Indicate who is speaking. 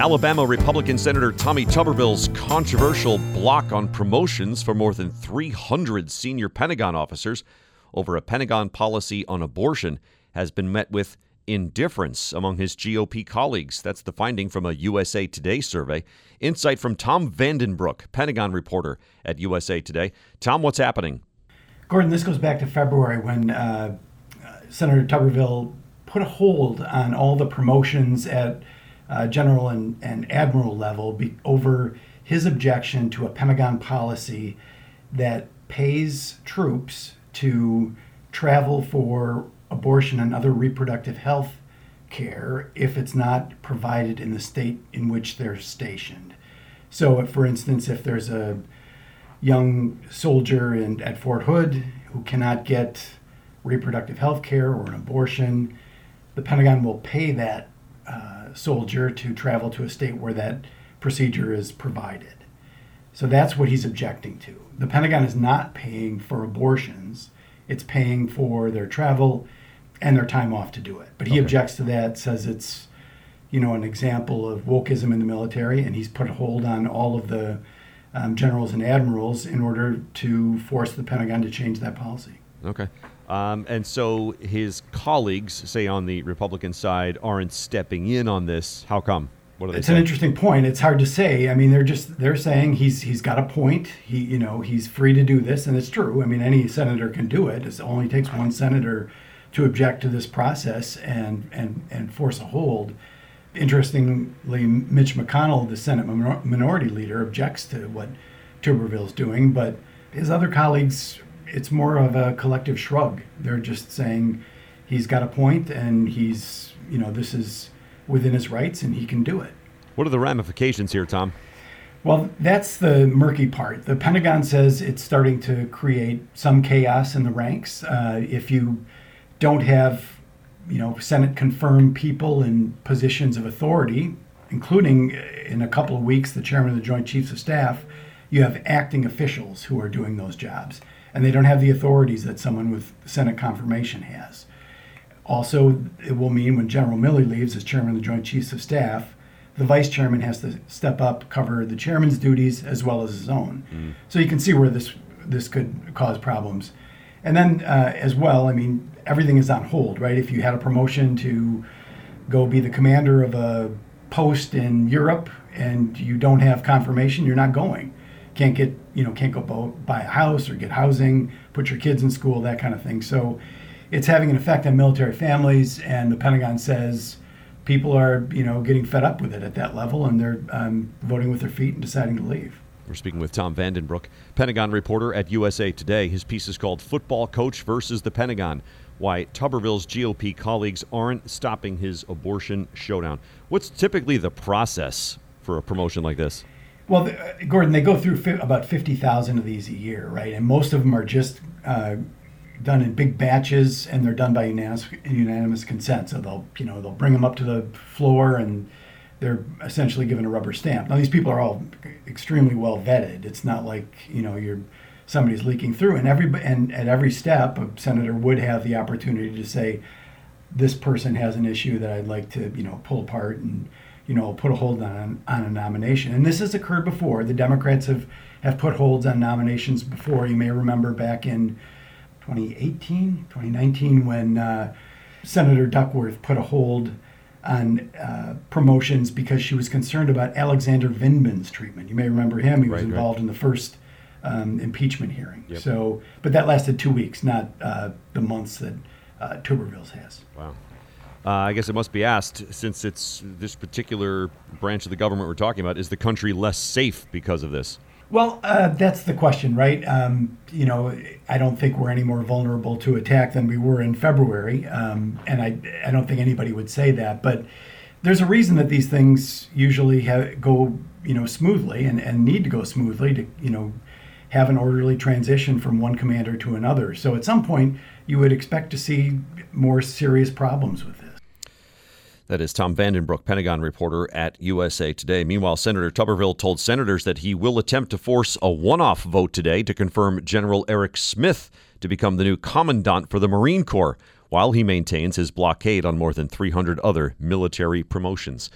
Speaker 1: Alabama Republican Senator Tommy Tuberville's controversial block on promotions for more than 300 senior Pentagon officers over a Pentagon policy on abortion has been met with indifference among his GOP colleagues. That's the finding from a USA Today survey. Insight from Tom Vanden Brook, Pentagon reporter at USA Today. Tom, what's happening?
Speaker 2: Gordon, this goes back to February when uh, Senator Tuberville put a hold on all the promotions at uh, general and, and admiral level be, over his objection to a Pentagon policy that pays troops to travel for abortion and other reproductive health care if it's not provided in the state in which they're stationed. So, for instance, if there's a young soldier in, at Fort Hood who cannot get reproductive health care or an abortion, the Pentagon will pay that uh, soldier to travel to a state where that procedure is provided. So that's what he's objecting to. The Pentagon is not paying for abortions, it's paying for their travel and their time off to do it. But he okay. objects to that, says it's you know an example of wokeism in the military, and he's put a hold on all of the um, generals and admirals in order to force the Pentagon to change that policy.
Speaker 1: Okay. Um, and so his colleagues, say on the Republican side, aren't stepping in on this. How come?
Speaker 2: What are they? It's saying? an interesting point. It's hard to say. I mean, they're just they're saying he's he's got a point. He you know he's free to do this, and it's true. I mean, any senator can do it. It only takes one senator to object to this process and and and force a hold. Interestingly, Mitch McConnell, the Senate minority leader, objects to what Tuberville's doing, but his other colleagues it's more of a collective shrug. They're just saying he's got a point and he's, you know, this is within his rights and he can do it.
Speaker 1: What are the ramifications here, Tom?
Speaker 2: Well, that's the murky part. The Pentagon says it's starting to create some chaos in the ranks. Uh, if you don't have, you know, Senate confirmed people in positions of authority, including in a couple of weeks the chairman of the Joint Chiefs of Staff, you have acting officials who are doing those jobs and they don't have the authorities that someone with Senate confirmation has. Also, it will mean when General Milley leaves as chairman of the Joint Chiefs of Staff, the vice chairman has to step up, cover the chairman's duties as well as his own. Mm. So you can see where this this could cause problems. And then uh, as well, I mean, everything is on hold, right? If you had a promotion to go be the commander of a post in Europe and you don't have confirmation, you're not going can't get you know can't go buy a house or get housing, put your kids in school, that kind of thing. So it's having an effect on military families, and the Pentagon says people are you know getting fed up with it at that level, and they're um, voting with their feet and deciding to leave.
Speaker 1: We're speaking with Tom Vanden Brook, Pentagon reporter at USA Today. His piece is called "Football Coach versus the Pentagon." Why Tuberville's GOP colleagues aren't stopping his abortion showdown. What's typically the process for a promotion like this?
Speaker 2: Well, the, uh, Gordon, they go through fi- about 50,000 of these a year, right? And most of them are just uh, done in big batches and they're done by unanimous, unanimous consent. So they'll, you know, they'll bring them up to the floor and they're essentially given a rubber stamp. Now, these people are all extremely well vetted. It's not like, you know, you're somebody's leaking through and every and at every step a senator would have the opportunity to say this person has an issue that I'd like to, you know, pull apart and you know, put a hold on on a nomination. And this has occurred before. The Democrats have have put holds on nominations before. You may remember back in 2018, 2019, when uh, Senator Duckworth put a hold on uh, promotions because she was concerned about Alexander Vindman's treatment. You may remember him. He was right, involved right. in the first um, impeachment hearing. Yep. So, but that lasted two weeks, not uh, the months that uh, Tuberville's has.
Speaker 1: Wow. Uh, I guess it must be asked, since it's this particular branch of the government we're talking about, is the country less safe because of this?
Speaker 2: Well, uh, that's the question, right? Um, you know, I don't think we're any more vulnerable to attack than we were in February, um, and I, I don't think anybody would say that. But there's a reason that these things usually have, go, you know, smoothly and, and need to go smoothly to, you know, have an orderly transition from one commander to another. So at some point, you would expect to see more serious problems with this.
Speaker 1: That is Tom Vanden Brook, Pentagon reporter at USA Today. Meanwhile, Senator Tuberville told senators that he will attempt to force a one off vote today to confirm General Eric Smith to become the new commandant for the Marine Corps, while he maintains his blockade on more than 300 other military promotions.